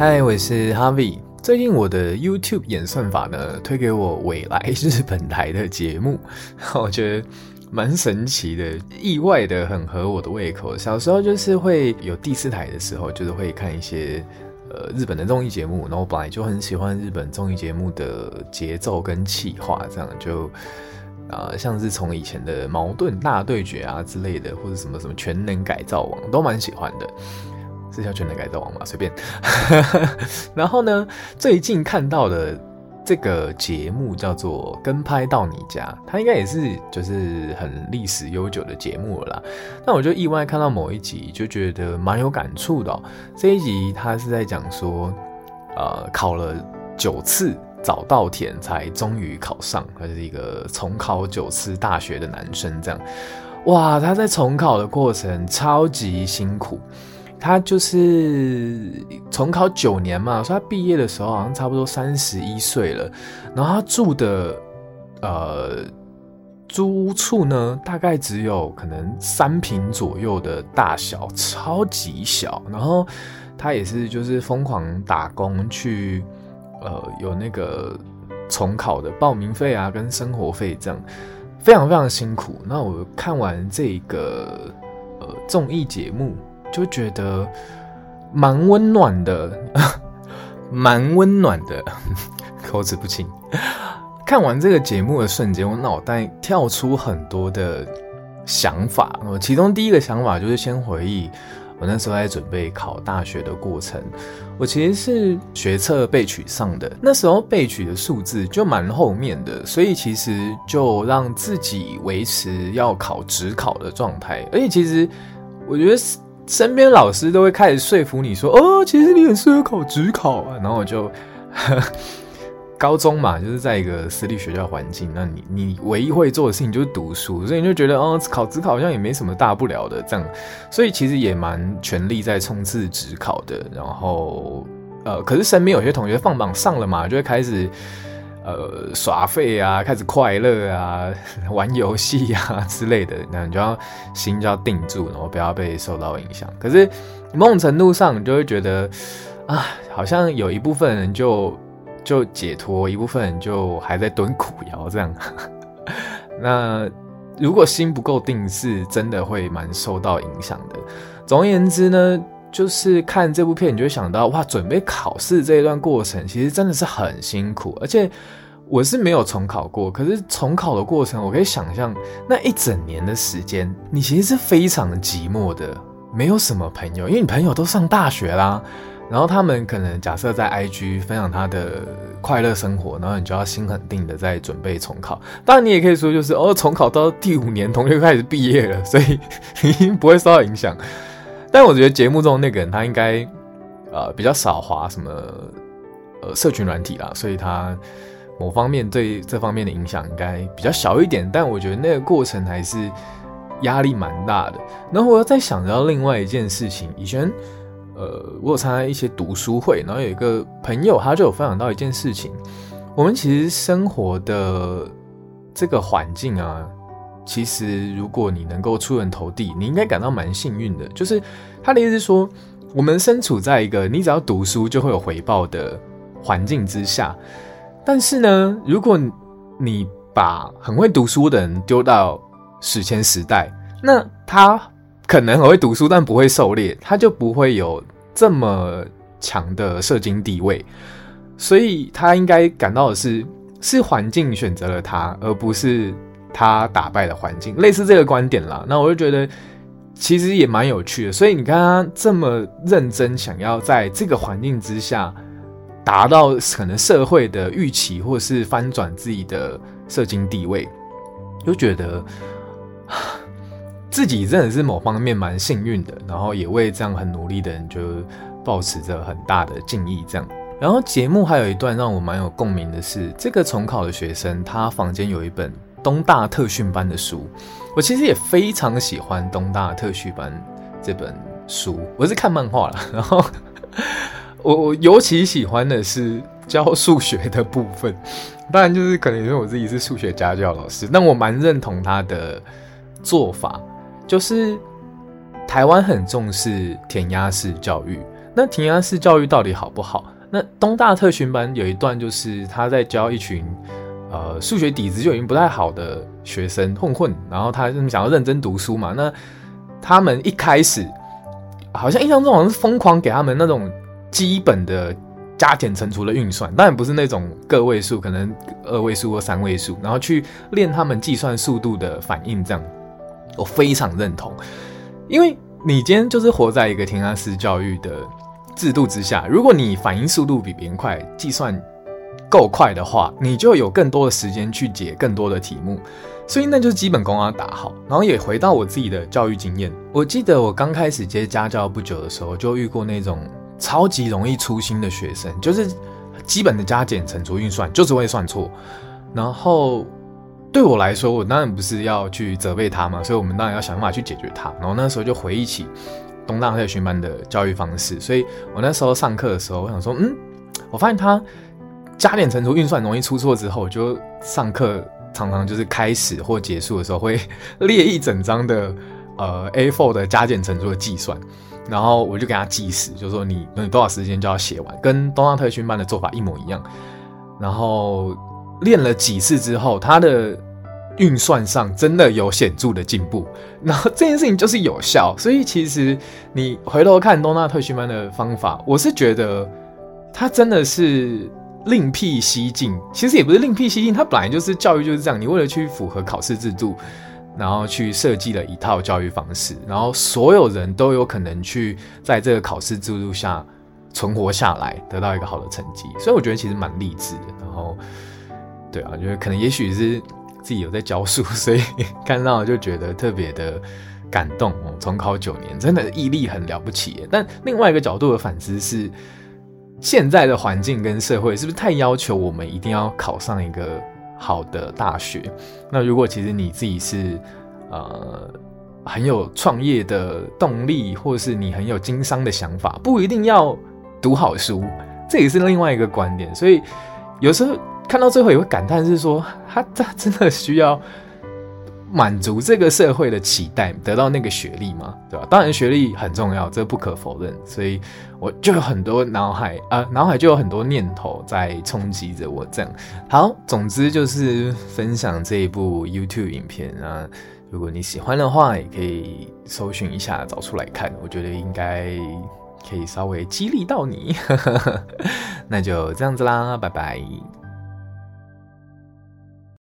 嗨，我是 Harvie。最近我的 YouTube 演算法呢，推给我未来 日本台的节目，我觉得蛮神奇的，意外的很合我的胃口。小时候就是会有第四台的时候，就是会看一些呃日本的综艺节目，然后我本来就很喜欢日本综艺节目的节奏跟气化，这样就啊、呃，像是从以前的矛盾大对决啊之类的，或者什么什么全能改造王，都蛮喜欢的。是叫全能改造王吗？随便。然后呢，最近看到的这个节目叫做《跟拍到你家》，它应该也是就是很历史悠久的节目了啦。那我就意外看到某一集，就觉得蛮有感触的喔。这一集他是在讲说，呃，考了九次早稻田才终于考上，他是一个重考九次大学的男生。这样，哇，他在重考的过程超级辛苦。他就是重考九年嘛，所以他毕业的时候好像差不多三十一岁了。然后他住的呃租屋处呢，大概只有可能三平左右的大小，超级小。然后他也是就是疯狂打工去呃有那个重考的报名费啊跟生活费这样，非常非常辛苦。那我看完这个呃综艺节目。就觉得蛮温暖的，蛮温暖的，口齿不清。看完这个节目的瞬间，我脑袋跳出很多的想法。我其中第一个想法就是先回忆我那时候在准备考大学的过程。我其实是学测备取上的，那时候备取的数字就蛮后面的，所以其实就让自己维持要考指考的状态。而且其实我觉得。身边老师都会开始说服你说：“哦，其实你很适合考职考啊。”然后我就呵 高中嘛，就是在一个私立学校环境，那你你唯一会做的事情就是读书，所以你就觉得哦，考职考好像也没什么大不了的这样，所以其实也蛮全力在冲刺指考的。然后呃，可是身边有些同学放榜上了嘛，就会开始。呃，耍废啊，开始快乐啊，玩游戏啊之类的，那你就要心就要定住，然后不要被受到影响。可是某种程度上，你就会觉得啊，好像有一部分人就就解脱，一部分人就还在蹲苦窑这样。那如果心不够定，是真的会蛮受到影响的。总而言之呢。就是看这部片，你就想到哇，准备考试这一段过程其实真的是很辛苦，而且我是没有重考过，可是重考的过程，我可以想象那一整年的时间，你其实是非常寂寞的，没有什么朋友，因为你朋友都上大学啦，然后他们可能假设在 IG 分享他的快乐生活，然后你就要心很定的在准备重考。当然，你也可以说就是哦，重考到第五年，同学开始毕业了，所以 不会受到影响。但我觉得节目中那个人他应该，呃，比较少滑什么，呃，社群软体啦，所以他某方面对这方面的影响应该比较小一点。但我觉得那个过程还是压力蛮大的。然后我又在想到另外一件事情，以前，呃，我有参加一些读书会，然后有一个朋友他就有分享到一件事情，我们其实生活的这个环境啊。其实，如果你能够出人头地，你应该感到蛮幸运的。就是他的意思是说，我们身处在一个你只要读书就会有回报的环境之下。但是呢，如果你把很会读书的人丢到史前时代，那他可能很会读书，但不会狩猎，他就不会有这么强的社经地位。所以他应该感到的是，是环境选择了他，而不是。他打败了环境，类似这个观点啦。那我就觉得其实也蛮有趣的。所以你看他这么认真，想要在这个环境之下达到可能社会的预期，或是翻转自己的社经地位，就觉得自己真的是某方面蛮幸运的。然后也为这样很努力的人就抱持着很大的敬意。这样，然后节目还有一段让我蛮有共鸣的是，这个重考的学生他房间有一本。东大特训班的书，我其实也非常喜欢东大特训班这本书。我是看漫画了，然后 我我尤其喜欢的是教数学的部分。当然，就是可能因为我自己是数学家教老师，但我蛮认同他的做法，就是台湾很重视填鸭式教育，那填鸭式教育到底好不好？那东大特训班有一段就是他在教一群呃数学底子就已经不太好的学生混混，然后他们想要认真读书嘛。那他们一开始好像印象中好像是疯狂给他们那种基本的加减乘除的运算，当然不是那种个位数，可能二位数或三位数，然后去练他们计算速度的反应。这样我非常认同，因为你今天就是活在一个填鸭式教育的。制度之下，如果你反应速度比别人快，计算够快的话，你就有更多的时间去解更多的题目。所以那就是基本功要打好。然后也回到我自己的教育经验，我记得我刚开始接家教不久的时候，就遇过那种超级容易粗心的学生，就是基本的加减乘除运算就是会算错。然后对我来说，我当然不是要去责备他嘛，所以我们当然要想办法去解决他。然后那时候就回忆起。东大特训班的教育方式，所以我那时候上课的时候，我想说，嗯，我发现他加减乘除运算容易出错之后，就上课常常就是开始或结束的时候会列一整张的 呃 A4 的加减乘除的计算，然后我就给他计时，就说你你多少时间就要写完，跟东大特训班的做法一模一样。然后练了几次之后，他的。运算上真的有显著的进步，然后这件事情就是有效，所以其实你回头看东大特训班的方法，我是觉得他真的是另辟蹊径。其实也不是另辟蹊径，它本来就是教育就是这样，你为了去符合考试制度，然后去设计了一套教育方式，然后所有人都有可能去在这个考试制度下存活下来，得到一个好的成绩。所以我觉得其实蛮励志的。然后，对啊，就是可能也许是。自己有在教书，所以看到就觉得特别的感动哦。重考九年，真的毅力很了不起。但另外一个角度的反思是，现在的环境跟社会是不是太要求我们一定要考上一个好的大学？那如果其实你自己是呃很有创业的动力，或是你很有经商的想法，不一定要读好书，这也是另外一个观点。所以有时候。看到最后也会感叹，是说他他真的需要满足这个社会的期待，得到那个学历吗？对吧？当然学历很重要，这不可否认。所以我就有很多脑海啊，脑海就有很多念头在冲击着我。这样好，总之就是分享这一部 YouTube 影片啊。如果你喜欢的话，也可以搜寻一下，找出来看。我觉得应该可以稍微激励到你。那就这样子啦，拜拜。